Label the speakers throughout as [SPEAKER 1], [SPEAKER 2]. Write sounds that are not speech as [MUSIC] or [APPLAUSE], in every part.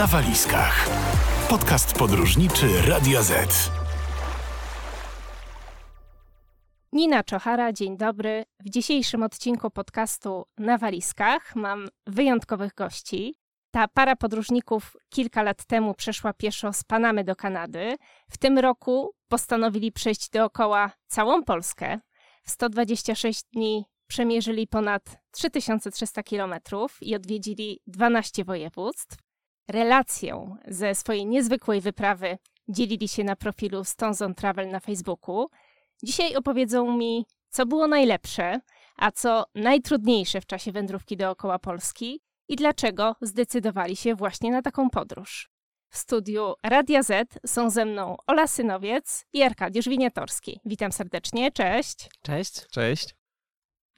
[SPEAKER 1] na walizkach. Podcast podróżniczy Radio Z.
[SPEAKER 2] Nina Czochara, dzień dobry. W dzisiejszym odcinku podcastu Na walizkach mam wyjątkowych gości. Ta para podróżników kilka lat temu przeszła pieszo z Panamy do Kanady. W tym roku postanowili przejść dookoła całą Polskę. W 126 dni przemierzyli ponad 3300 kilometrów i odwiedzili 12 województw. Relacją ze swojej niezwykłej wyprawy dzielili się na profilu Stones on Travel na Facebooku. Dzisiaj opowiedzą mi, co było najlepsze, a co najtrudniejsze w czasie wędrówki dookoła Polski i dlaczego zdecydowali się właśnie na taką podróż. W studiu Radia Z są ze mną Ola Synowiec i Arkadiusz Winiatorski. Witam serdecznie, cześć.
[SPEAKER 3] Cześć.
[SPEAKER 4] Cześć.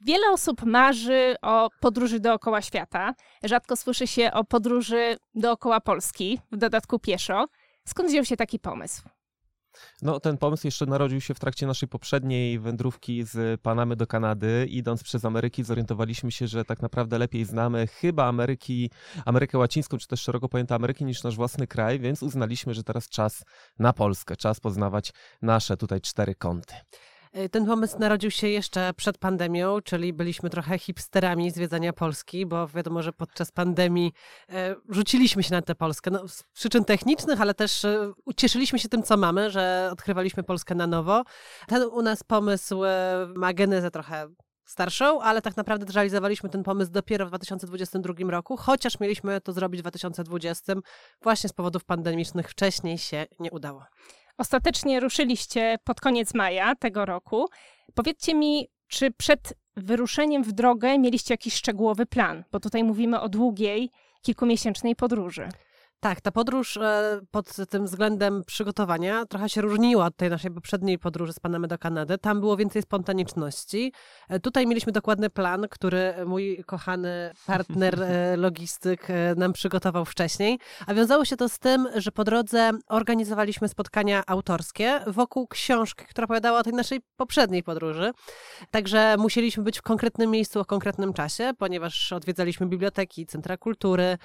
[SPEAKER 2] Wiele osób marzy o podróży dookoła świata. Rzadko słyszy się o podróży dookoła Polski, w dodatku pieszo. Skąd wziął się taki pomysł?
[SPEAKER 4] No, ten pomysł jeszcze narodził się w trakcie naszej poprzedniej wędrówki z Panamy do Kanady. Idąc przez Ameryki, zorientowaliśmy się, że tak naprawdę lepiej znamy chyba Ameryki, Amerykę Łacińską, czy też szeroko pojęte Ameryki, niż nasz własny kraj, więc uznaliśmy, że teraz czas na Polskę, czas poznawać nasze tutaj cztery kąty.
[SPEAKER 3] Y, ten pomysł narodził się jeszcze przed pandemią, czyli byliśmy trochę hipsterami zwiedzania Polski, bo wiadomo, że podczas pandemii e, rzuciliśmy się na tę Polskę. No, z przyczyn technicznych, ale też e, ucieszyliśmy się tym, co mamy, że odkrywaliśmy Polskę na nowo. Ten u nas pomysł e, ma genezę trochę starszą, ale tak naprawdę zrealizowaliśmy ten pomysł dopiero w 2022 roku, chociaż mieliśmy to zrobić w 2020, właśnie z powodów pandemicznych wcześniej się nie udało.
[SPEAKER 2] Ostatecznie ruszyliście pod koniec maja tego roku. Powiedzcie mi, czy przed wyruszeniem w drogę mieliście jakiś szczegółowy plan? Bo tutaj mówimy o długiej, kilkumiesięcznej podróży.
[SPEAKER 3] Tak, ta podróż e, pod tym względem przygotowania trochę się różniła od tej naszej poprzedniej podróży z Panamy do Kanady. Tam było więcej spontaniczności. E, tutaj mieliśmy dokładny plan, który mój kochany partner e, [LAUGHS] logistyk nam przygotował wcześniej, a wiązało się to z tym, że po drodze organizowaliśmy spotkania autorskie wokół książki, która opowiadała o tej naszej poprzedniej podróży. Także musieliśmy być w konkretnym miejscu o konkretnym czasie, ponieważ odwiedzaliśmy biblioteki, centra kultury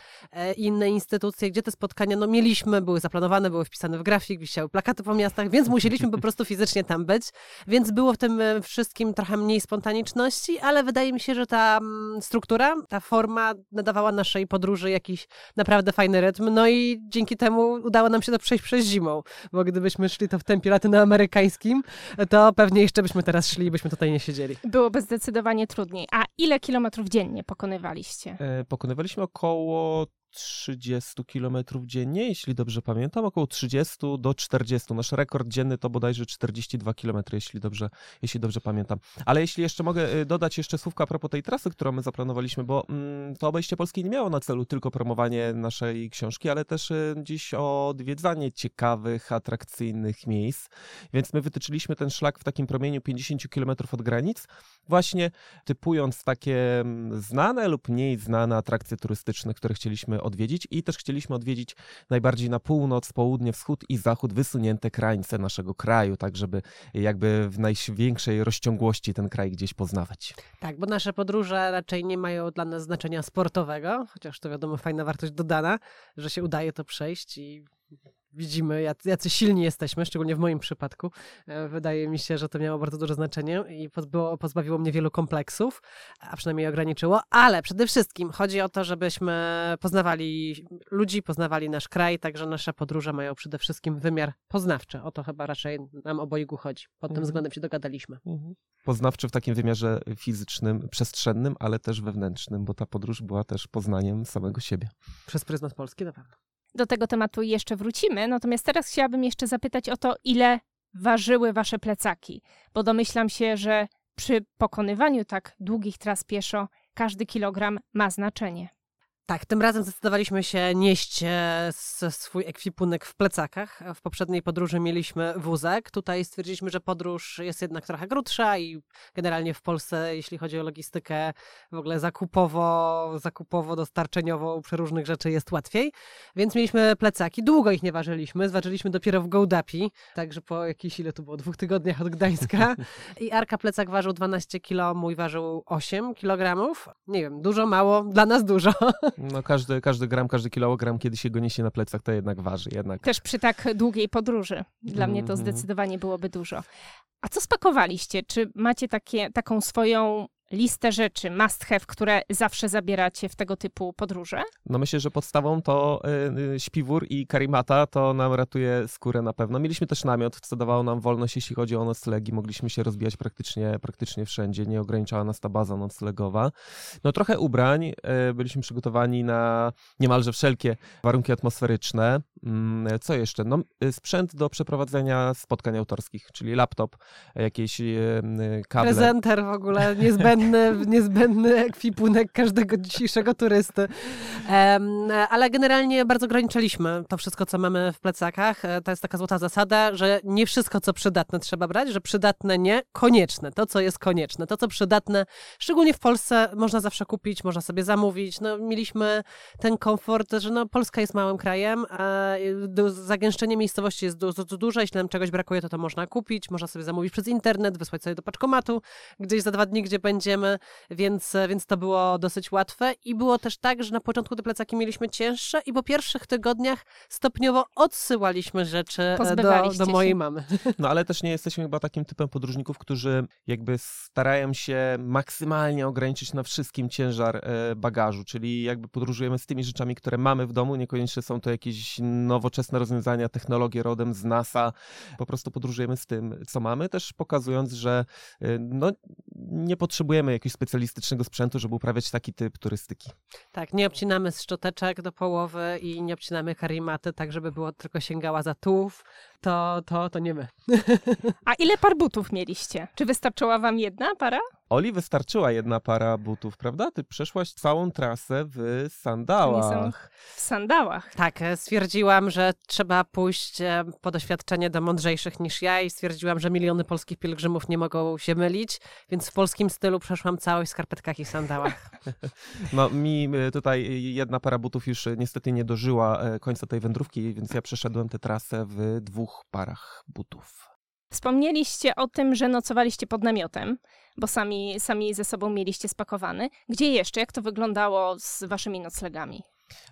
[SPEAKER 3] i inne instytucje, gdzie te spotkania no, mieliśmy, były zaplanowane, były wpisane w grafik, wisiały plakaty po miastach, więc musieliśmy po prostu fizycznie tam być. Więc było w tym e, wszystkim trochę mniej spontaniczności, ale wydaje mi się, że ta mm, struktura, ta forma nadawała naszej podróży jakiś naprawdę fajny rytm. No i dzięki temu udało nam się to przejść przez zimą, bo gdybyśmy szli to w tempie latynoamerykańskim, to pewnie jeszcze byśmy teraz szli i byśmy tutaj nie siedzieli.
[SPEAKER 2] Byłoby zdecydowanie trudniej. A ile kilometrów dziennie pokonywaliście?
[SPEAKER 4] E, pokonywaliśmy około 30 km dziennie, jeśli dobrze pamiętam, około 30 do 40. Nasz rekord dzienny to bodajże 42 km, jeśli dobrze, jeśli dobrze pamiętam. Ale jeśli jeszcze mogę y, dodać jeszcze słówka a propos tej trasy, którą my zaplanowaliśmy, bo mm, to obejście Polski nie miało na celu tylko promowanie naszej książki, ale też y, dziś odwiedzanie ciekawych, atrakcyjnych miejsc. Więc my wytyczyliśmy ten szlak w takim promieniu 50 km od granic, właśnie typując takie mm, znane lub mniej znane atrakcje turystyczne, które chcieliśmy odwiedzić i też chcieliśmy odwiedzić najbardziej na północ, południe, wschód i zachód wysunięte krańce naszego kraju, tak żeby jakby w największej rozciągłości ten kraj gdzieś poznawać.
[SPEAKER 3] Tak, bo nasze podróże raczej nie mają dla nas znaczenia sportowego, chociaż to wiadomo fajna wartość dodana, że się udaje to przejść i widzimy, jacy silni jesteśmy, szczególnie w moim przypadku. E, wydaje mi się, że to miało bardzo duże znaczenie i pozbawiło, pozbawiło mnie wielu kompleksów, a przynajmniej ograniczyło, ale przede wszystkim chodzi o to, żebyśmy poznawali ludzi, poznawali nasz kraj, także nasze podróże mają przede wszystkim wymiar poznawczy. O to chyba raczej nam obojgu chodzi. Pod tym mhm. względem się dogadaliśmy. Mhm.
[SPEAKER 4] Poznawczy w takim wymiarze fizycznym, przestrzennym, ale też wewnętrznym, bo ta podróż była też poznaniem samego siebie.
[SPEAKER 3] Przez pryzmat Polski na pewno.
[SPEAKER 2] Do tego tematu jeszcze wrócimy, natomiast teraz chciałabym jeszcze zapytać o to, ile ważyły wasze plecaki, bo domyślam się, że przy pokonywaniu tak długich tras pieszo każdy kilogram ma znaczenie.
[SPEAKER 3] Tak, tym razem zdecydowaliśmy się nieść e, swój ekwipunek w plecakach. W poprzedniej podróży mieliśmy wózek. Tutaj stwierdziliśmy, że podróż jest jednak trochę krótsza i generalnie w Polsce, jeśli chodzi o logistykę, w ogóle zakupowo, zakupowo dostarczeniowo przeróżnych rzeczy jest łatwiej. Więc mieliśmy plecaki. Długo ich nie ważyliśmy. Zważyliśmy dopiero w Gołdapi, także po jakichś, ile to było, dwóch tygodniach od Gdańska. I Arka plecak ważył 12 kg, mój ważył 8 kg. Nie wiem, dużo, mało, dla nas dużo.
[SPEAKER 4] No każdy, każdy gram, każdy kilogram, kiedy się go niesie na plecach, to jednak waży. Jednak.
[SPEAKER 2] Też przy tak długiej podróży. Dla mnie to
[SPEAKER 4] Mhm.
[SPEAKER 2] zdecydowanie byłoby dużo. A co spakowaliście? Czy macie takie, taką swoją listę rzeczy, must have, które zawsze zabieracie w tego typu podróże?
[SPEAKER 4] No myślę, że podstawą to y, y, śpiwór i karimata, to nam ratuje skórę na pewno. Mieliśmy też namiot, co dawało nam wolność, jeśli chodzi o noclegi. Mogliśmy się rozbijać praktycznie, praktycznie wszędzie, nie ograniczała nas ta baza noclegowa. No trochę ubrań, y, byliśmy przygotowani na niemalże wszelkie warunki atmosferyczne. Mm, Co jeszcze? No, y, sprzęt do przeprowadzenia spotkań autorskich, czyli laptop, jakieś y, y, kable.
[SPEAKER 3] Prezenter w ogóle niezbędny, niezbędny ekwipunek każdego dzisiejszego turysty. Ale generalnie bardzo ograniczyliśmy to wszystko, co mamy w plecakach. E, To jest taka złota zasada, że nie wszystko, co przydatne trzeba brać, że przydatne nie, konieczne. To, co jest konieczne. To, co przydatne, szczególnie w Polsce, można zawsze kupić, można sobie zamówić. No, mieliśmy ten komfort, że no, Polska jest małym krajem, a zagęszczenie miejscowości jest du- du- duże. Jeśli nam czegoś brakuje, to to można kupić, można sobie zamówić przez internet, wysłać sobie do paczkomatu gdzieś za dwa dni, gdzie więc, więc to było dosyć łatwe. I było też tak, że na początku te plecaki mieliśmy cięższe i po pierwszych tygodniach stopniowo odsyłaliśmy rzeczy e, do, do
[SPEAKER 2] się.
[SPEAKER 3] mojej mamy. [LAUGHS]
[SPEAKER 4] No ale też nie jesteśmy chyba takim typem podróżników, którzy jakby starają się maksymalnie ograniczyć na wszystkim ciężar e, bagażu, czyli jakby podróżujemy z tymi rzeczami, które mamy w domu, niekoniecznie są to jakieś nowoczesne rozwiązania, technologie rodem z NASA, po prostu podróżujemy z tym, co mamy, też pokazując, że e, no, nie potrzebujemy jakiegoś specjalistycznego sprzętu, żeby uprawiać taki typ turystyki.
[SPEAKER 3] Tak, nie obcinamy szczoteczek do połowy i nie obcinamy karimaty, tak żeby było tylko sięgała za tułów. To, to, to nie my.
[SPEAKER 2] A ile par butów mieliście? Czy wystarczyła wam jedna para?
[SPEAKER 4] Oli wystarczyła jedna para butów, prawda? Ty przeszłaś całą trasę w sandałach.
[SPEAKER 2] w sandałach.
[SPEAKER 3] Tak, e, stwierdziłam, że trzeba pójść e, po doświadczenie do mądrzejszych niż ja i stwierdziłam, że miliony polskich pielgrzymów nie mogą się mylić, więc w polskim stylu przeszłam całość w skarpetkach i sandałach. [LAUGHS]
[SPEAKER 4] No mi y, tutaj jedna para butów już niestety nie dożyła e, końca tej wędrówki, więc ja przeszedłem tę trasę w dwóch parach butów.
[SPEAKER 2] Wspomnieliście o tym, że nocowaliście pod namiotem, bo sami, sami ze sobą mieliście spakowany. Gdzie jeszcze? Jak to wyglądało z waszymi noclegami?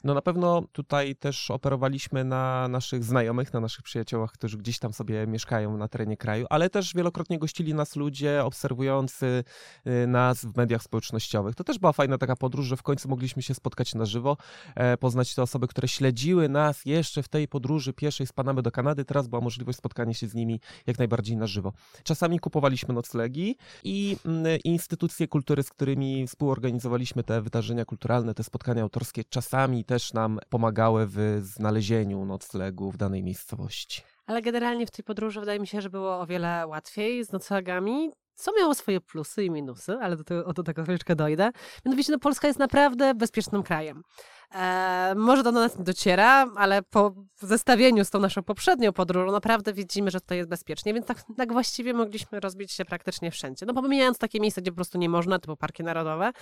[SPEAKER 4] No na pewno tutaj też operowaliśmy na naszych znajomych, na naszych przyjaciołach, którzy gdzieś tam sobie mieszkają na terenie kraju, ale też wielokrotnie gościli nas ludzie obserwujący y, nas w mediach społecznościowych. To też była fajna taka podróż, że w końcu mogliśmy się spotkać na żywo, e, poznać te osoby, które śledziły nas jeszcze w tej podróży pierwszej z Panamy do Kanady. Teraz była możliwość spotkania się z nimi jak najbardziej na żywo. Czasami kupowaliśmy noclegi i mm, instytucje kultury, z którymi współorganizowaliśmy te wydarzenia kulturalne, te spotkania autorskie, czasami też nam pomagały w znalezieniu noclegu w danej miejscowości.
[SPEAKER 3] Ale generalnie w tej podróży wydaje mi się, że było o wiele łatwiej z noclegami, co miało swoje plusy i minusy, ale do tego, do tego chwileczkę dojdę. Mianowicie no, Polska jest naprawdę bezpiecznym krajem. E, może to do nas nie dociera, ale po zestawieniu z tą naszą poprzednią podróżą naprawdę widzimy, że tutaj jest bezpiecznie, więc tak, tak właściwie mogliśmy rozbić się praktycznie wszędzie. No pomijając takie miejsca, gdzie po prostu nie można, typu parki narodowe,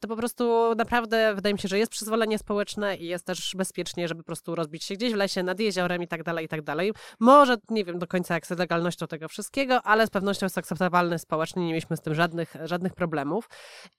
[SPEAKER 3] to po prostu naprawdę wydaje mi się, że jest przyzwolenie społeczne i jest też bezpiecznie, żeby po prostu rozbić się gdzieś w lesie, nad jeziorem i tak dalej, i tak dalej. Może nie wiem do końca jak z legalnością tego wszystkiego, ale z pewnością jest akceptowalne społecznie, nie mieliśmy z tym żadnych, żadnych problemów.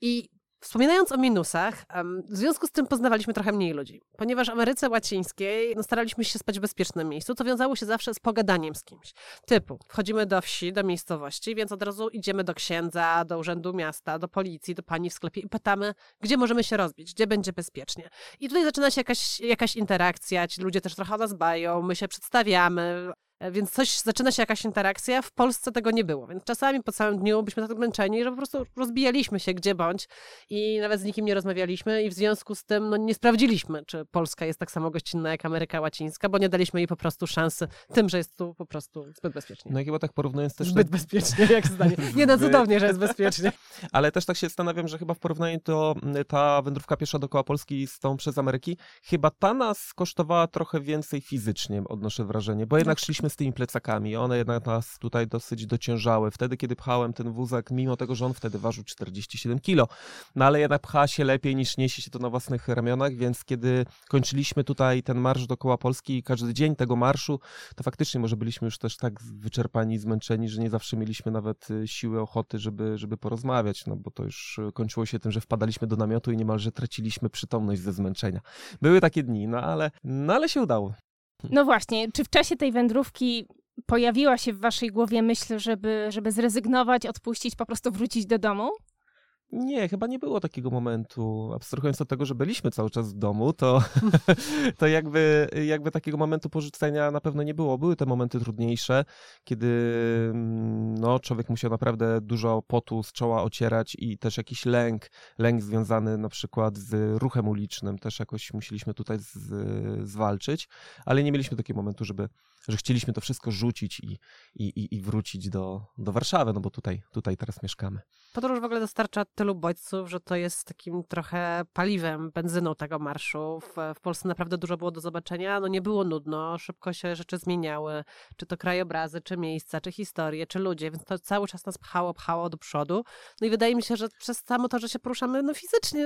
[SPEAKER 3] I Wspominając o minusach, w związku z tym poznawaliśmy trochę mniej ludzi. Ponieważ w Ameryce Łacińskiej no, staraliśmy się spać w bezpiecznym miejscu, to wiązało się zawsze z pogadaniem z kimś. Typu, wchodzimy do wsi, do miejscowości, więc od razu idziemy do księdza, do urzędu miasta, do policji, do pani w sklepie i pytamy, gdzie możemy się rozbić, gdzie będzie bezpiecznie. I tutaj zaczyna się jakaś, jakaś interakcja, ci ludzie też trochę o nas bają, my się przedstawiamy, Więc coś, zaczyna się jakaś interakcja. W Polsce tego nie było, więc czasami po całym dniu byliśmy tak zmęczeni, że po prostu rozbijaliśmy się gdzie bądź i nawet z nikim nie rozmawialiśmy i w związku z tym no, nie sprawdziliśmy, czy Polska jest tak samo gościnna jak Ameryka Łacińska, bo nie daliśmy jej po prostu szansy tym, że jest tu po prostu zbyt bezpiecznie.
[SPEAKER 4] No i chyba tak porównując też...
[SPEAKER 3] Zbyt bezpiecznie, jak zdanie. [LAUGHS] Nie no, cudownie, że jest bezpiecznie. [LAUGHS]
[SPEAKER 4] Ale też tak się zastanawiam, że chyba w porównaniu to mm, ta wędrówka piesza dookoła Polski z tą przez Ameryki, chyba ta nas kosztowała trochę więcej fizycznie, odnoszę wrażenie, bo jednak szliśmy z tymi plecakami. One jednak nas tutaj dosyć dociężały. Wtedy, kiedy pchałem ten wózek, mimo tego, że on wtedy ważył 47 kilo, no ale jednak pcha się lepiej niż niesie się to na własnych ramionach, więc kiedy kończyliśmy tutaj ten marsz dookoła Polski i każdy dzień tego marszu, to faktycznie może byliśmy już też tak wyczerpani, zmęczeni, że nie zawsze mieliśmy nawet y, siły, ochoty, żeby, żeby porozmawiać, no bo to już kończyło się tym, że wpadaliśmy do namiotu i niemalże traciliśmy przytomność ze zmęczenia. Były takie dni, no ale, no ale się udało.
[SPEAKER 2] No właśnie, czy w czasie tej wędrówki pojawiła się w waszej głowie myśl, żeby, żeby zrezygnować, odpuścić, po prostu wrócić do domu?
[SPEAKER 4] Nie, chyba nie było takiego momentu. Abstrahując od tego, że byliśmy cały czas w domu, to, [LAUGHS] to jakby, jakby takiego momentu porzucenia na pewno nie było. Były te momenty trudniejsze, kiedy mm, no, człowiek musiał naprawdę dużo potu z czoła ocierać i też jakiś lęk, lęk związany na przykład z ruchem ulicznym, też jakoś musieliśmy tutaj z, zwalczyć, ale nie mieliśmy takiego momentu, żeby, że chcieliśmy to wszystko rzucić i, i, i wrócić do, do Warszawy, no bo tutaj, tutaj teraz mieszkamy.
[SPEAKER 3] Podróż w ogóle dostarcza tylu bodźców, że to jest takim trochę paliwem, benzyną tego marszu. W, w, Polsce naprawdę dużo było do zobaczenia. No nie było nudno, szybko się rzeczy zmieniały. Czy to krajobrazy, czy miejsca, czy historie, czy ludzie, więc to cały czas nas pchało, pchało do przodu. No i wydaje mi się, że przez samo to, że się poruszamy no fizycznie,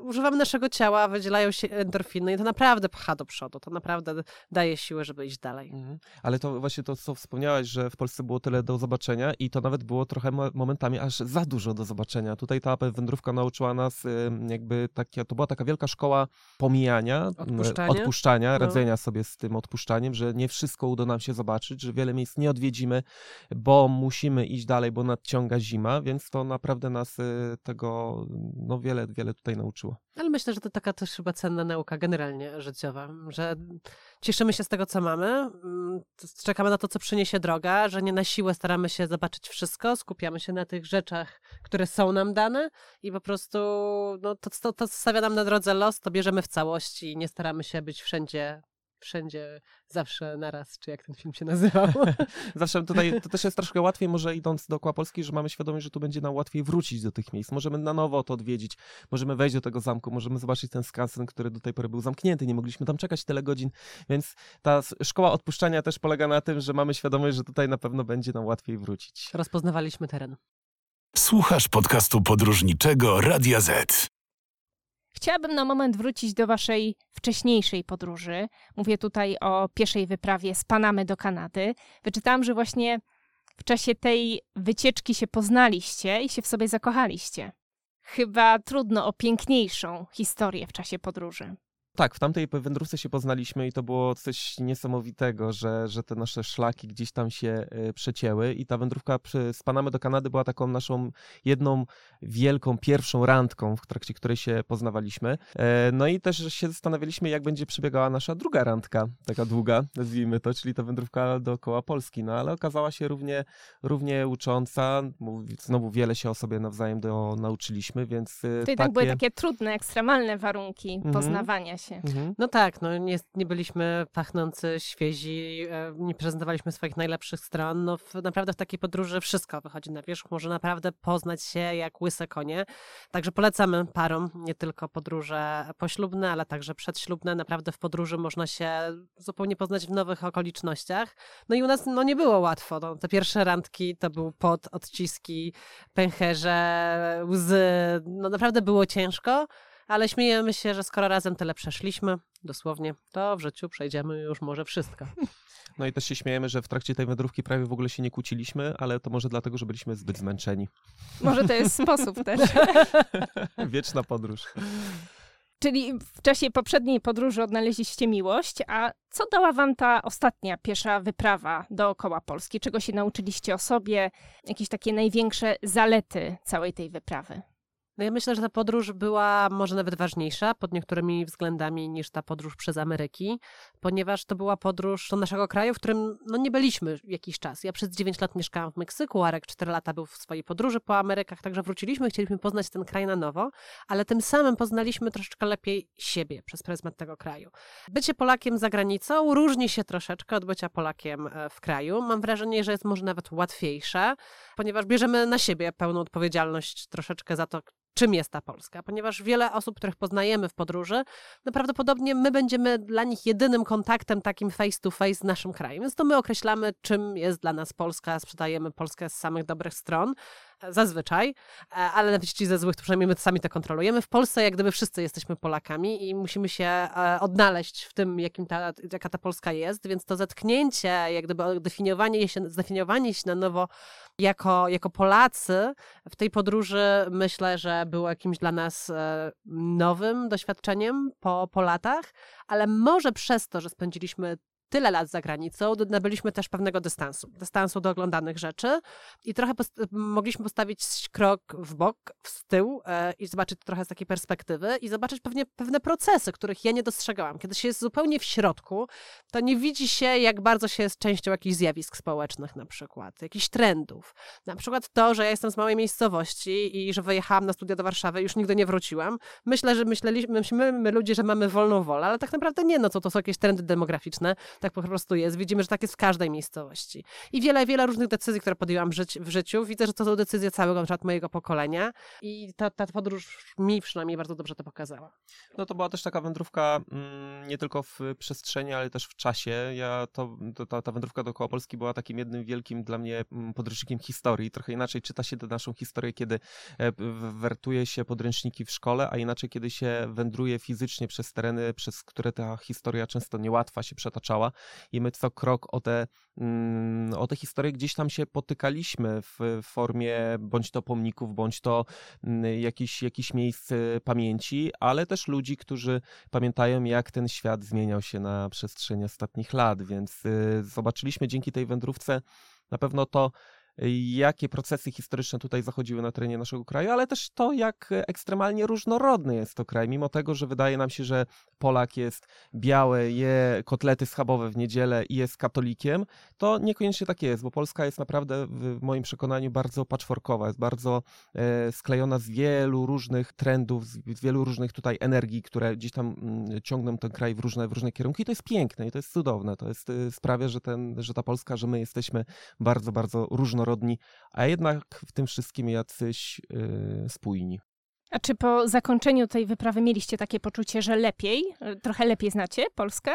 [SPEAKER 3] używamy naszego ciała, wydzielają się endorfiny i to naprawdę pcha do przodu. To naprawdę daje siłę, żeby iść dalej.
[SPEAKER 4] Mhm. Ale to właśnie to, co wspomniałaś, że w Polsce było tyle do zobaczenia i to nawet było trochę momentami aż za dużo do zobaczenia. Tutaj ta wędrówka nauczyła nas jakby takie, to była taka wielka szkoła pomijania,
[SPEAKER 3] odpuszczania,
[SPEAKER 4] odpuszczania no. radzenia sobie z tym odpuszczaniem, że nie wszystko uda nam się zobaczyć, że wiele miejsc nie odwiedzimy, bo musimy iść dalej, bo nadciąga zima, więc to naprawdę nas y, tego no wiele, wiele tutaj nauczyło.
[SPEAKER 3] Ale myślę, że to taka też chyba cenna nauka generalnie życiowa, że cieszymy się z tego, co mamy, mm, czekamy na to, co przyniesie droga, że nie na siłę staramy się zobaczyć wszystko, skupiamy się na tych rzeczach, które są nam dane i po prostu no, to, to, to stawia nam na drodze los, to bierzemy w całości i nie staramy się być wszędzie wszędzie, zawsze naraz, czy jak ten film się nazywał. [LAUGHS]
[SPEAKER 4] zawsze tutaj to też jest troszkę łatwiej, może idąc dookoła Polski, że mamy świadomość, że tu będzie nam łatwiej wrócić do tych miejsc. Możemy na nowo to odwiedzić, możemy wejść do tego zamku, możemy zobaczyć ten skansen, który do tej pory był zamknięty, nie mogliśmy tam czekać tyle godzin, więc ta szkoła odpuszczania też polega na tym, że mamy świadomość, że tutaj na pewno będzie nam łatwiej wrócić.
[SPEAKER 3] Rozpoznawaliśmy teren.
[SPEAKER 1] Słuchasz podcastu podróżniczego Radia Z.
[SPEAKER 2] Chciałabym na moment wrócić do waszej wcześniejszej podróży. Mówię tutaj o pieszej wyprawie z Panamy do Kanady. Wyczytałam, że właśnie w czasie tej wycieczki się poznaliście i się w sobie zakochaliście. Chyba trudno o piękniejszą historię w czasie podróży.
[SPEAKER 4] Tak, w tamtej wędrówce się poznaliśmy i to było coś niesamowitego, że, że te nasze szlaki gdzieś tam się y, przecięły i ta wędrówka z Panamy do Kanady była taką naszą jedną wielką, pierwszą randką, w trakcie której się poznawaliśmy. E, no i też się zastanawialiśmy, jak będzie przebiegała nasza druga randka, taka długa, nazwijmy to, czyli ta wędrówka dookoła Polski, no ale okazała się równie, równie ucząca, znowu wiele się o sobie nawzajem do, nauczyliśmy, więc...
[SPEAKER 2] Y, to takie... były takie trudne, ekstremalne warunki mhm. poznawania się.
[SPEAKER 3] Mhm. No tak, no nie, nie byliśmy pachnący, świezi, e, nie prezentowaliśmy swoich najlepszych stron. No w, naprawdę w takiej podróży wszystko wychodzi na wierzch. Może naprawdę poznać się jak łyse konie. Także polecamy parom nie tylko podróże poślubne, ale także przedślubne. Naprawdę w podróży można się zupełnie poznać w nowych okolicznościach. No i u nas no, nie było łatwo. No, te pierwsze randki to był pot, odciski, pęcherze, łzy. No naprawdę było ciężko ale śmiejemy się, że skoro razem tyle przeszliśmy, dosłownie, to w życiu przejdziemy już może wszystko. [LAUGHS]
[SPEAKER 4] No i też się śmiejemy, że w trakcie tej wędrówki prawie w ogóle się nie kłóciliśmy, ale to może dlatego, że byliśmy zbyt zmęczeni. [LAUGHS]
[SPEAKER 2] Może to jest sposób [LAUGHS] też.
[SPEAKER 4] Wieczna podróż.
[SPEAKER 2] Czyli w czasie poprzedniej podróży odnaleźliście miłość, a co dała wam ta ostatnia piesza wyprawa dookoła Polski? Czego się nauczyliście o sobie? Jakieś takie największe zalety całej tej wyprawy?
[SPEAKER 3] No ja myślę, że ta podróż była może nawet ważniejsza pod niektórymi względami niż ta podróż przez Ameryki, ponieważ to była podróż do naszego kraju, w którym no, nie byliśmy jakiś czas. Ja przez 9 lat mieszkałam w Meksyku, Arek 4 lata był w swojej podróży po Amerykach, także wróciliśmy, chcieliśmy poznać ten kraj na nowo, ale tym samym poznaliśmy troszeczkę lepiej siebie przez pryzmat tego kraju. Bycie Polakiem za granicą różni się troszeczkę od bycia Polakiem e, w kraju. Mam wrażenie, że jest może nawet łatwiejsze, ponieważ bierzemy na siebie pełną odpowiedzialność troszeczkę za to, czym jest ta Polska, ponieważ wiele osób, których poznajemy w podróży, no prawdopodobnie my będziemy dla nich jedynym kontaktem takim face to face z naszym krajem. Więc to my określamy, czym jest dla nas Polska, sprzedajemy Polskę z samych dobrych stron, zazwyczaj, e, ale nawet jeśli ze złych, to przynajmniej my sami to kontrolujemy. W Polsce jak gdyby wszyscy jesteśmy Polakami i musimy się e, odnaleźć w tym, jakim ta, jaka ta Polska jest, więc to zetknięcie, jak gdyby definiowanie się, zdefiniowanie się na nowo jako, jako Polacy w tej podróży myślę, że było jakimś dla nas e, nowym doświadczeniem po, po latach, ale może przez to, że spędziliśmy tyle lat za granicą, nabyliśmy też pewnego dystansu, dystansu do oglądanych rzeczy i trochę post mogliśmy postawić krok w bok, w tył e, i zobaczyć trochę z takiej perspektywy i zobaczyć pewnie pewne procesy, których ja nie dostrzegałam. Kiedy się jest zupełnie w środku, to nie widzi się, jak bardzo się jest częścią jakichś zjawisk społecznych na przykład, jakichś trendów. Na przykład to, że ja jestem z małej miejscowości i że wyjechałam na studia do Warszawy i już nigdy nie wróciłam. Myślę, że myśleliśmy, my, my ludzie, że mamy wolną wolę, ale tak naprawdę nie, no co to są jakieś trendy demograficzne, tak po prostu jest. Widzimy, że tak jest w każdej miejscowości. I wiele, wiele różnych decyzji, które podjęłam w życiu. Widzę, że to są decyzje całego na mojego pokolenia i ta, ta podróż mi przynajmniej bardzo dobrze to pokazała.
[SPEAKER 4] No to była też taka wędrówka mm, nie tylko w przestrzeni, ale też w czasie. Ja to, to ta, ta wędrówka dookoła Polski była takim jednym wielkim dla mnie mm, podręcznikiem historii. Trochę inaczej czyta się tę naszą historię, kiedy e, wertuje się podręczniki w szkole, a inaczej kiedy się wędruje fizycznie przez tereny, przez które ta historia często niełatwa się przetaczała i my co krok o te, mm, o te historie gdzieś tam się potykaliśmy w formie bądź to pomników, bądź to mm, jakichś, jakichś miejsc y, pamięci, ale też ludzi, którzy pamiętają, jak ten świat zmieniał się na przestrzeni ostatnich lat, więc y, zobaczyliśmy dzięki tej wędrówce na pewno to, jakie procesy historyczne tutaj zachodziły na terenie naszego kraju, ale też to, jak ekstremalnie różnorodny jest to kraj. Mimo tego, że wydaje nam się, że Polak jest biały, je kotlety schabowe w niedzielę i jest katolikiem, to niekoniecznie tak jest, bo Polska jest naprawdę w moim przekonaniu bardzo patchworkowa, jest bardzo e, sklejona z wielu różnych trendów, z wielu różnych tutaj energii, które gdzieś tam mm, ciągną ten kraj w różne, w różne kierunki i to jest piękne i to jest cudowne. To jest, e, sprawia, że, ten, że ta Polska, że my jesteśmy bardzo, bardzo różnorodni, a jednak w tym wszystkim jacyś yy, spójni.
[SPEAKER 2] A czy po zakończeniu tej wyprawy mieliście takie poczucie, że lepiej, trochę lepiej znacie Polskę?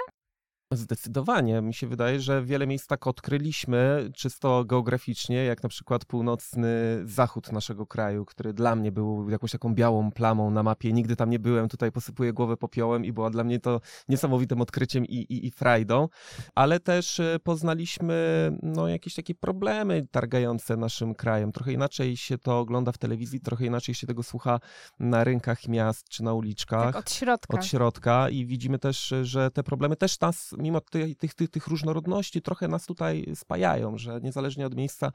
[SPEAKER 4] Zdecydowanie. Mi się wydaje, że wiele miejsc tak odkryliśmy, czysto geograficznie, jak na przykład północny zachód naszego kraju, który dla mnie był jakąś taką białą plamą na mapie. Nigdy tam nie byłem, tutaj posypuję głowę popiołem i była dla mnie to niesamowitym odkryciem i, i, i frajdą. Ale też e, poznaliśmy no, jakieś takie problemy targające naszym krajem. Trochę inaczej się to ogląda w telewizji, trochę inaczej się tego słucha na rynkach miast czy na uliczkach. Tak,
[SPEAKER 2] od środka.
[SPEAKER 4] Od środka i widzimy też, że te problemy też nas mimo tych, tych, tych, tych różnorodności trochę nas tutaj spajają, że niezależnie od miejsca,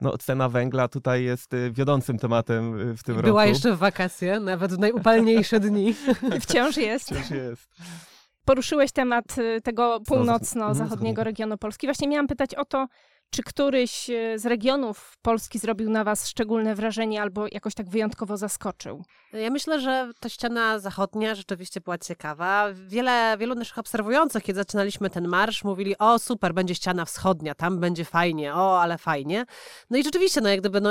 [SPEAKER 4] no, cena węgla tutaj jest y, wiodącym tematem y, w tym
[SPEAKER 3] Była
[SPEAKER 4] roku.
[SPEAKER 3] Była jeszcze w wakacje, nawet w najupalniejsze [LAUGHS] dni. [LAUGHS]
[SPEAKER 2] Wciąż jest.
[SPEAKER 4] Wciąż jest.
[SPEAKER 2] Poruszyłeś temat y, tego północno-zachodniego regionu Polski. Właśnie miałam pytać o to, czy któryś z regionów Polski zrobił na Was szczególne wrażenie albo jakoś tak wyjątkowo zaskoczył?
[SPEAKER 3] Ja myślę, że ta ściana zachodnia rzeczywiście była ciekawa. Wiele, wielu naszych obserwujących, kiedy zaczynaliśmy ten marsz, mówili, o super, będzie ściana wschodnia, tam będzie fajnie, o, ale fajnie. No i rzeczywiście, no jak gdyby no,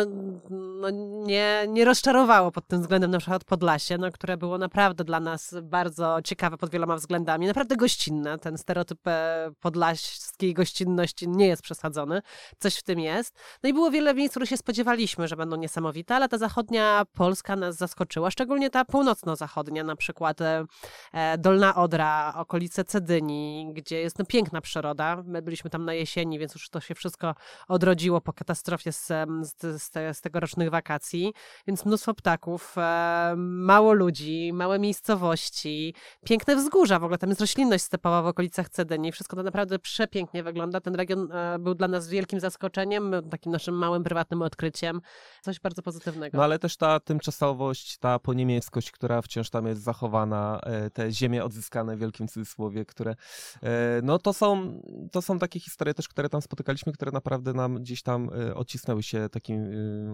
[SPEAKER 3] no nie, nie rozczarowało pod tym względem na przykład Podlasie, no, które było naprawdę dla nas bardzo ciekawe pod wieloma względami, naprawdę gościnne. Ten stereotyp e, podlaskiej gościnności nie jest przesadzony coś w tym jest. No i było wiele miejsc, które się spodziewaliśmy, że będą niesamowite, ale ta zachodnia Polska nas zaskoczyła, szczególnie ta północno-zachodnia, na przykład e, e, Dolna Odra, okolice Cedyni, gdzie jest no, piękna przyroda. My byliśmy tam na jesieni, więc już to się wszystko odrodziło po katastrofie z, z, z, z tegorocznych wakacji, więc mnóstwo ptaków, e, mało ludzi, małe miejscowości, piękne wzgórza, w ogóle tam jest roślinność stepowa w okolicach Cedyni, wszystko to naprawdę przepięknie wygląda. Ten region był dla nas wielkim zaskoczeniem, takim naszym małym, prywatnym odkryciem. Coś bardzo pozytywnego.
[SPEAKER 4] No ale też ta tymczasowość, ta poniemieckość, która wciąż tam jest zachowana, e, te ziemie odzyskane w wielkim cudzysłowie, które e, no to są, to są takie historie też, które tam spotykaliśmy, które naprawdę nam gdzieś tam e, odcisnęły się takim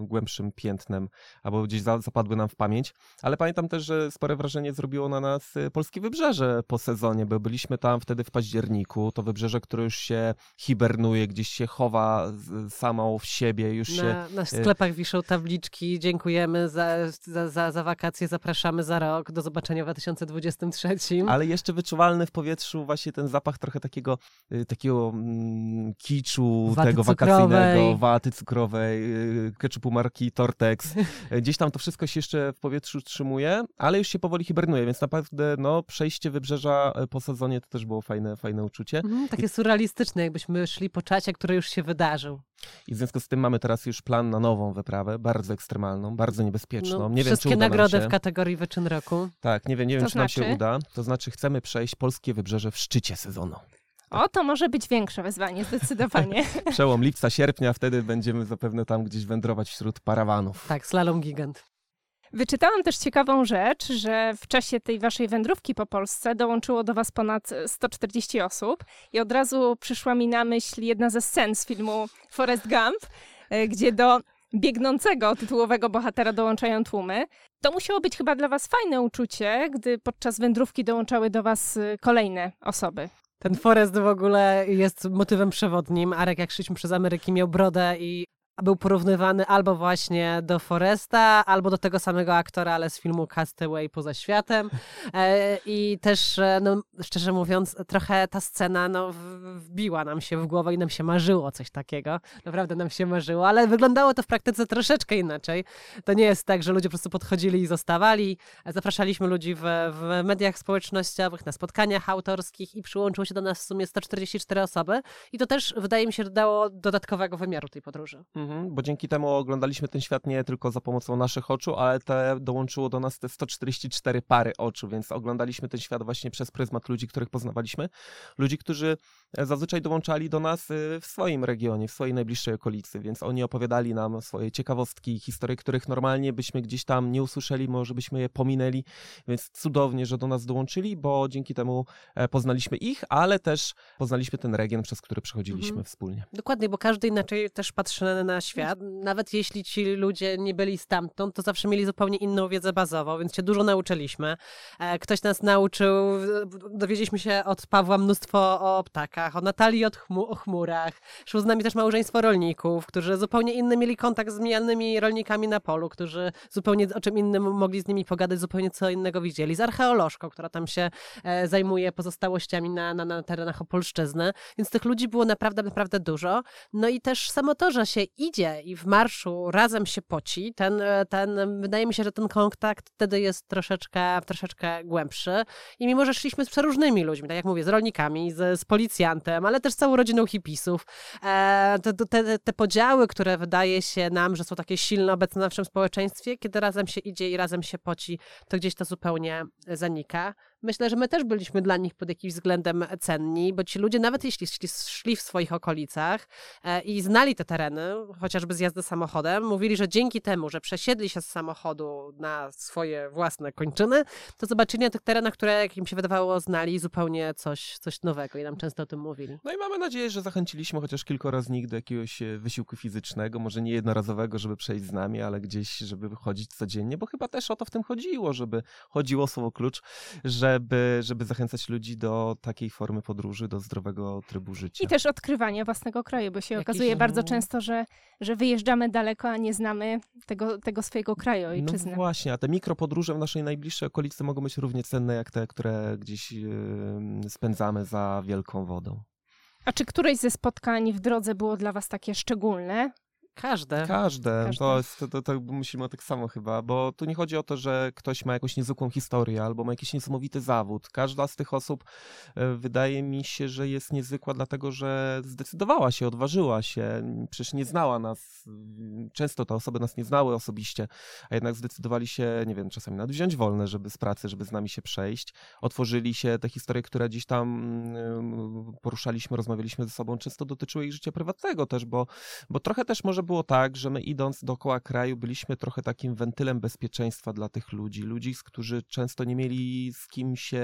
[SPEAKER 4] głębszym piętnem, albo gdzieś zapadły nam w pamięć. Ale pamiętam też, że spore wrażenie zrobiło na nas polskie wybrzeże po sezonie, bo byliśmy tam wtedy w październiku, to wybrzeże, które już się hibernuje, gdzieś się chowa samą w siebie, już
[SPEAKER 3] na,
[SPEAKER 4] się...
[SPEAKER 3] Na sklepach wiszą tabliczki, dziękujemy za, za, za, za, wakacje, zapraszamy za rok. Do zobaczenia w 2023.
[SPEAKER 4] Ale jeszcze wyczuwalny w powietrzu właśnie ten zapach trochę takiego, y, takiego mm, kiczu,
[SPEAKER 3] Waty
[SPEAKER 4] tego
[SPEAKER 3] cukrowej.
[SPEAKER 4] wakacyjnego, waty cukrowej, y, ketchupu marki Tortex. [LAUGHS] Y, Gdzieś tam to wszystko się jeszcze w powietrzu utrzymuje, ale już się powoli hibernuje, więc naprawdę no, przejście wybrzeża po sezonie to też było fajne, fajne uczucie.
[SPEAKER 3] Mhm, takie surrealistyczne, jakbyśmy szli po czasie, który już się wydarzył.
[SPEAKER 4] I w związku z tym mamy teraz już plan na nową wyprawę, bardzo ekstremalną, bardzo niebezpieczną.
[SPEAKER 3] No,
[SPEAKER 4] nie wiem, czy uda nam
[SPEAKER 3] nagrody
[SPEAKER 4] się.
[SPEAKER 3] w kategorii wyczyn roku.
[SPEAKER 4] Tak, nie wiem, nie wiem
[SPEAKER 2] To
[SPEAKER 4] czy nam się
[SPEAKER 2] znaczy?
[SPEAKER 4] uda. To znaczy chcemy przejść polskie wybrzeże w szczycie sezonu.
[SPEAKER 2] O, to może być większe wyzwanie, zdecydowanie. [LAUGHS]
[SPEAKER 4] Przełom lipca, sierpnia, wtedy będziemy zapewne tam gdzieś wędrować wśród parawanów.
[SPEAKER 3] Tak, slalom gigant.
[SPEAKER 2] Wyczytałam też ciekawą rzecz, że w czasie tej waszej wędrówki po Polsce dołączyło do was ponad 140 osób i od razu przyszła mi na myśl jedna ze scen z filmu Forrest Gump, e, gdzie do biegnącego tytułowego bohatera dołączają tłumy. To musiało być chyba dla was fajne uczucie, gdy podczas wędrówki dołączały do was e, kolejne osoby.
[SPEAKER 3] Ten Forest w ogóle jest motywem przewodnim. Arek, jak szliśmy przez Ameryki, miał brodę i był porównywany albo właśnie do Foresta, albo do tego samego aktora, ale z filmu Castaway poza światem. E, I też, e, no, szczerze mówiąc, trochę ta scena no, wbiła nam się w głowę i nam się marzyło coś takiego. Naprawdę nam się marzyło, ale wyglądało to w praktyce troszeczkę inaczej. To nie jest tak, że ludzie po prostu podchodzili i zostawali. Zapraszaliśmy ludzi w, w mediach społecznościowych, na spotkaniach autorskich i przyłączyło się do nas w sumie 144 osoby. I to też, wydaje mi się, dodało dodatkowego wymiaru tej podróży.
[SPEAKER 4] Mhm, bo dzięki temu oglądaliśmy ten świat nie tylko za pomocą naszych oczu, ale te dołączyło do nas te 144 pary oczu, więc oglądaliśmy ten świat właśnie przez pryzmat ludzi, których poznawaliśmy. Ludzi, którzy zazwyczaj dołączali do nas y, w swoim regionie, w swojej najbliższej okolicy, więc oni opowiadali nam swoje ciekawostki, historie, których normalnie byśmy gdzieś tam nie usłyszeli, może byśmy je pominęli, więc cudownie, że do nas dołączyli, bo dzięki temu e, poznaliśmy ich, ale też poznaliśmy ten region, przez który przechodziliśmy
[SPEAKER 3] Mhm.
[SPEAKER 4] wspólnie.
[SPEAKER 3] Dokładnie, bo każdy inaczej też patrzy na, świat. Nawet jeśli ci ludzie nie byli stamtąd, to zawsze mieli zupełnie inną wiedzę bazową, więc się dużo nauczyliśmy. E, Ktoś nas nauczył, dowiedzieliśmy się od Pawła mnóstwo o ptakach, o Natalii od chmu, o chmurach. Szło z nami też małżeństwo rolników, którzy zupełnie inny mieli kontakt z mijalnymi rolnikami na polu, którzy zupełnie o czym innym mogli z nimi pogadać, zupełnie co innego widzieli. Z archeolożką, która tam się e, zajmuje pozostałościami na, na, na terenach Opolszczyzny. Więc tych ludzi było naprawdę, naprawdę dużo. No i też samo to, że się idzie i w marszu razem się poci, ten, e, ten, wydaje mi się, że ten kontakt wtedy jest troszeczkę, troszeczkę głębszy. I mimo, że szliśmy z przeróżnymi ludźmi, tak jak mówię, z rolnikami, z, z ale też całą rodziną hipisów, e, te, te, te podziały, które wydaje się nam, że są takie silne obecne w naszym społeczeństwie, kiedy razem się idzie i razem się poci, to gdzieś to zupełnie zanika. Myślę, że my też byliśmy dla nich pod jakimś względem cenni, bo ci ludzie, nawet jeśli szli, w swoich okolicach e, i znali te tereny, chociażby z jazdy samochodem, mówili, że dzięki temu, że przesiedli się z samochodu na swoje własne kończyny, to zobaczyli na tych terenach, które, jak im się wydawało, znali zupełnie coś, coś nowego i nam często o tym mówili.
[SPEAKER 4] No i mamy nadzieję, że zachęciliśmy chociaż kilkoro z nich do jakiegoś e, wysiłku fizycznego, może nie jednorazowego, żeby przejść z nami, ale gdzieś, żeby chodzić codziennie, bo chyba też o to w tym chodziło, żeby chodziło słowo klucz, żeby, żeby zachęcać ludzi do takiej formy podróży, do zdrowego trybu życia.
[SPEAKER 2] I też odkrywania własnego kraju, bo się
[SPEAKER 3] Jakiś,
[SPEAKER 2] okazuje bardzo
[SPEAKER 3] no-
[SPEAKER 2] często, że, że wyjeżdżamy daleko, a nie znamy tego, tego swojego kraju, ojczyzny.
[SPEAKER 4] No właśnie, a te mikropodróże w naszej najbliższej okolicy mogą być równie cenne jak te, które gdzieś spędzamy za wielką wodą.
[SPEAKER 2] A czy któreś ze spotkań w drodze było dla was takie szczególne?
[SPEAKER 3] Każde.
[SPEAKER 4] Każde.
[SPEAKER 2] Każde.
[SPEAKER 4] To, jest, to, to, to myślimy tak samo chyba, bo tu nie chodzi o to, że ktoś ma jakąś niezwykłą historię albo ma jakiś niesamowity zawód. Każda z tych osób e, wydaje mi się, że jest niezwykła dlatego, że zdecydowała się, odważyła się. Przecież nie znała nas. Często te osoby nas nie znały osobiście, a jednak zdecydowali się, nie wiem, czasami nawet wziąć wolne, żeby z pracy, żeby z nami się przejść. Otworzyli się te historie, które gdzieś tam mm, poruszaliśmy, rozmawialiśmy ze sobą, często dotyczyły ich życia prywatnego też, bo, bo trochę też może było tak, że my idąc dookoła kraju byliśmy trochę takim wentylem bezpieczeństwa dla tych ludzi. Ludzi, którzy często nie mieli z kim się,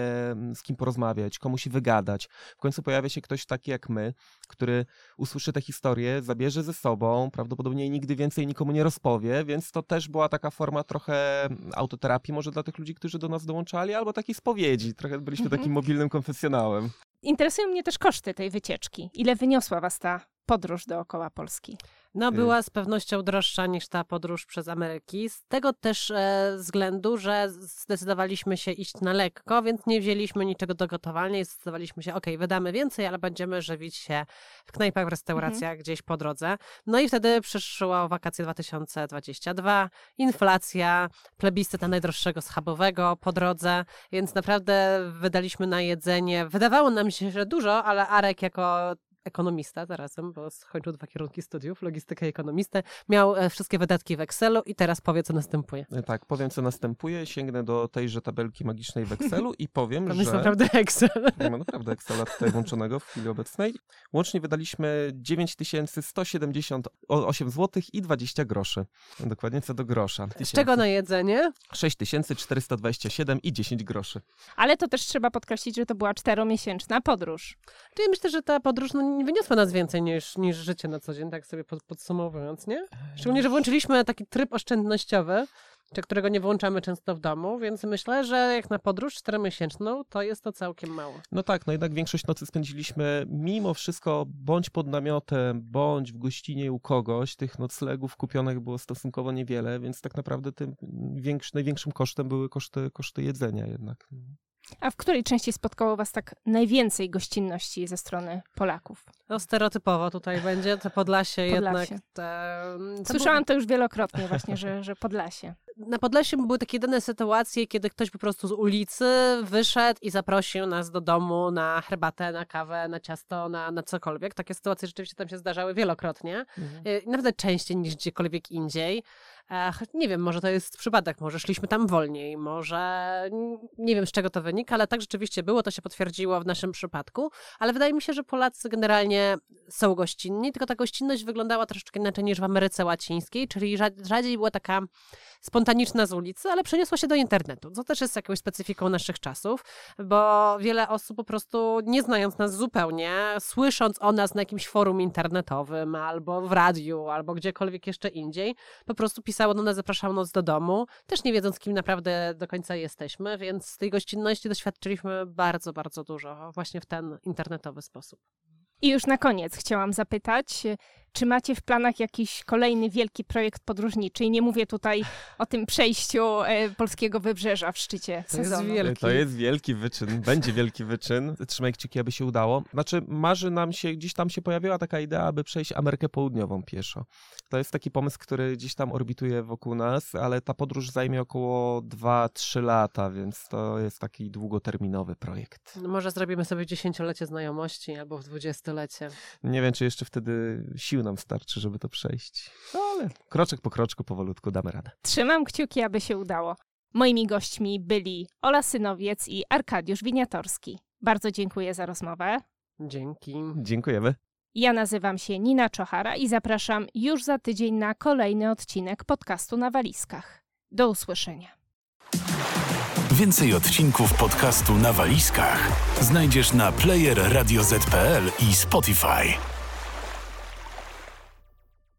[SPEAKER 4] z kim porozmawiać, komu się wygadać. W końcu pojawia się ktoś taki jak my, który usłyszy tę historię, zabierze ze sobą, prawdopodobnie nigdy więcej nikomu nie rozpowie, więc to też była taka forma trochę autoterapii może dla tych ludzi, którzy do nas dołączali, albo takiej spowiedzi. Trochę byliśmy
[SPEAKER 2] Mhm.
[SPEAKER 4] takim mobilnym konfesjonałem.
[SPEAKER 2] Interesują mnie też koszty tej wycieczki. Ile wyniosła was ta podróż dookoła Polski?
[SPEAKER 3] No,
[SPEAKER 4] Y-
[SPEAKER 3] była z pewnością droższa niż ta podróż przez Ameryki. Z tego też e, względu, że zdecydowaliśmy się iść na lekko, więc nie wzięliśmy niczego do gotowania i zdecydowaliśmy się, ok, wydamy więcej, ale będziemy żywić się w knajpach, w restauracjach gdzieś po drodze. No i wtedy przyszło wakacje 2022, inflacja, plebiscyt na najdroższego schabowego po drodze, więc naprawdę wydaliśmy na jedzenie. Wydawało nam się, że dużo, ale Arek jako ekonomista zarazem, bo skończył dwa kierunki studiów, logistykę i ekonomistę, miał e, wszystkie wydatki w Excelu i teraz powie, co następuje.
[SPEAKER 4] E, Tak, powiem co następuje, sięgnę do tejże tabelki magicznej w Excelu i powiem,
[SPEAKER 3] Tam
[SPEAKER 4] że...
[SPEAKER 3] jest naprawdę Excel. [LAUGHS]
[SPEAKER 4] Nie ma naprawdę Excela tutaj włączonego w chwili obecnej. Łącznie wydaliśmy 9178 zł i 20 groszy. Dokładnie co do grosza.
[SPEAKER 3] Z czego na jedzenie?
[SPEAKER 4] 6427 i 10 groszy.
[SPEAKER 2] Ale to też trzeba podkreślić, że to była czteromiesięczna podróż.
[SPEAKER 3] Czyli myślę, że ta podróż no, nie wyniosła nas więcej niż, niż życie na co dzień, tak sobie pod, podsumowując, nie? Szczególnie, że włączyliśmy taki tryb oszczędnościowy, czy którego nie włączamy często w domu, więc myślę, że jak na podróż czteromiesięczną, to jest to całkiem mało.
[SPEAKER 4] No tak, no jednak większość nocy spędziliśmy mimo wszystko bądź pod namiotem, bądź w gościnie u kogoś. Tych noclegów kupionych było stosunkowo niewiele, więc tak naprawdę tym większy, największym kosztem były koszty, koszty jedzenia jednak.
[SPEAKER 2] A w której części spotkało was tak najwięcej gościnności ze strony Polaków?
[SPEAKER 3] No stereotypowo tutaj będzie, to Podlasie,
[SPEAKER 2] Podlasie.
[SPEAKER 3] jednak. Te,
[SPEAKER 2] Słyszałam to już wielokrotnie właśnie, że, że Podlasie.
[SPEAKER 3] Na Podlasiu były takie jedyne sytuacje, kiedy ktoś po prostu z ulicy wyszedł i zaprosił nas do domu na herbatę, na kawę, na ciasto, na, na cokolwiek. Takie sytuacje rzeczywiście tam się zdarzały wielokrotnie.
[SPEAKER 4] Mhm.
[SPEAKER 3] Y, Nawet częściej niż gdziekolwiek indziej. Ech, nie wiem, może to jest przypadek, może szliśmy tam wolniej, może nie wiem z czego to wynika, ale tak rzeczywiście było, to się potwierdziło w naszym przypadku. Ale wydaje mi się, że Polacy generalnie są gościnni, tylko ta gościnność wyglądała troszeczkę inaczej niż w Ameryce Łacińskiej, czyli rza- rzadziej była taka spontaniczna z ulicy, ale przeniosła się do internetu, co też jest jakąś specyfiką naszych czasów, bo wiele osób po prostu nie znając nas zupełnie, słysząc o nas na jakimś forum internetowym albo w radiu, albo gdziekolwiek jeszcze indziej, po prostu pisało do nas, zapraszało nas do domu, też nie wiedząc, kim naprawdę do końca jesteśmy, więc tej gościnności doświadczyliśmy bardzo, bardzo dużo właśnie w ten internetowy sposób.
[SPEAKER 2] I już na koniec chciałam zapytać, czy macie w planach jakiś kolejny wielki projekt podróżniczy? I nie mówię tutaj o tym przejściu e, polskiego wybrzeża w szczycie
[SPEAKER 3] To jest wielki.
[SPEAKER 4] To jest wielki wyczyn, będzie wielki wyczyn. Trzymaj kciuki, aby się udało. Znaczy, marzy nam się, gdzieś tam się pojawiła taka idea, aby przejść Amerykę Południową pieszo. To jest taki pomysł, który gdzieś tam orbituje wokół nas, ale ta podróż zajmie około 2-3 lata, więc to jest taki długoterminowy projekt.
[SPEAKER 3] No Może zrobimy sobie dziesięciolecie znajomości albo w dwudziestolecie.
[SPEAKER 4] Nie wiem, czy jeszcze wtedy sił nam starczy, żeby to przejść. No ale kroczek po kroczku, powolutku damy radę.
[SPEAKER 2] Trzymam kciuki, aby się udało. Moimi gośćmi byli Ola Synowiec i Arkadiusz Winiatorski. Bardzo dziękuję za rozmowę.
[SPEAKER 3] Dzięki.
[SPEAKER 4] Dziękujemy.
[SPEAKER 2] Ja nazywam się Nina Czochara i zapraszam już za tydzień na kolejny odcinek podcastu na walizkach. Do usłyszenia.
[SPEAKER 1] Więcej odcinków podcastu na walizkach znajdziesz na player radioz.pl i Spotify.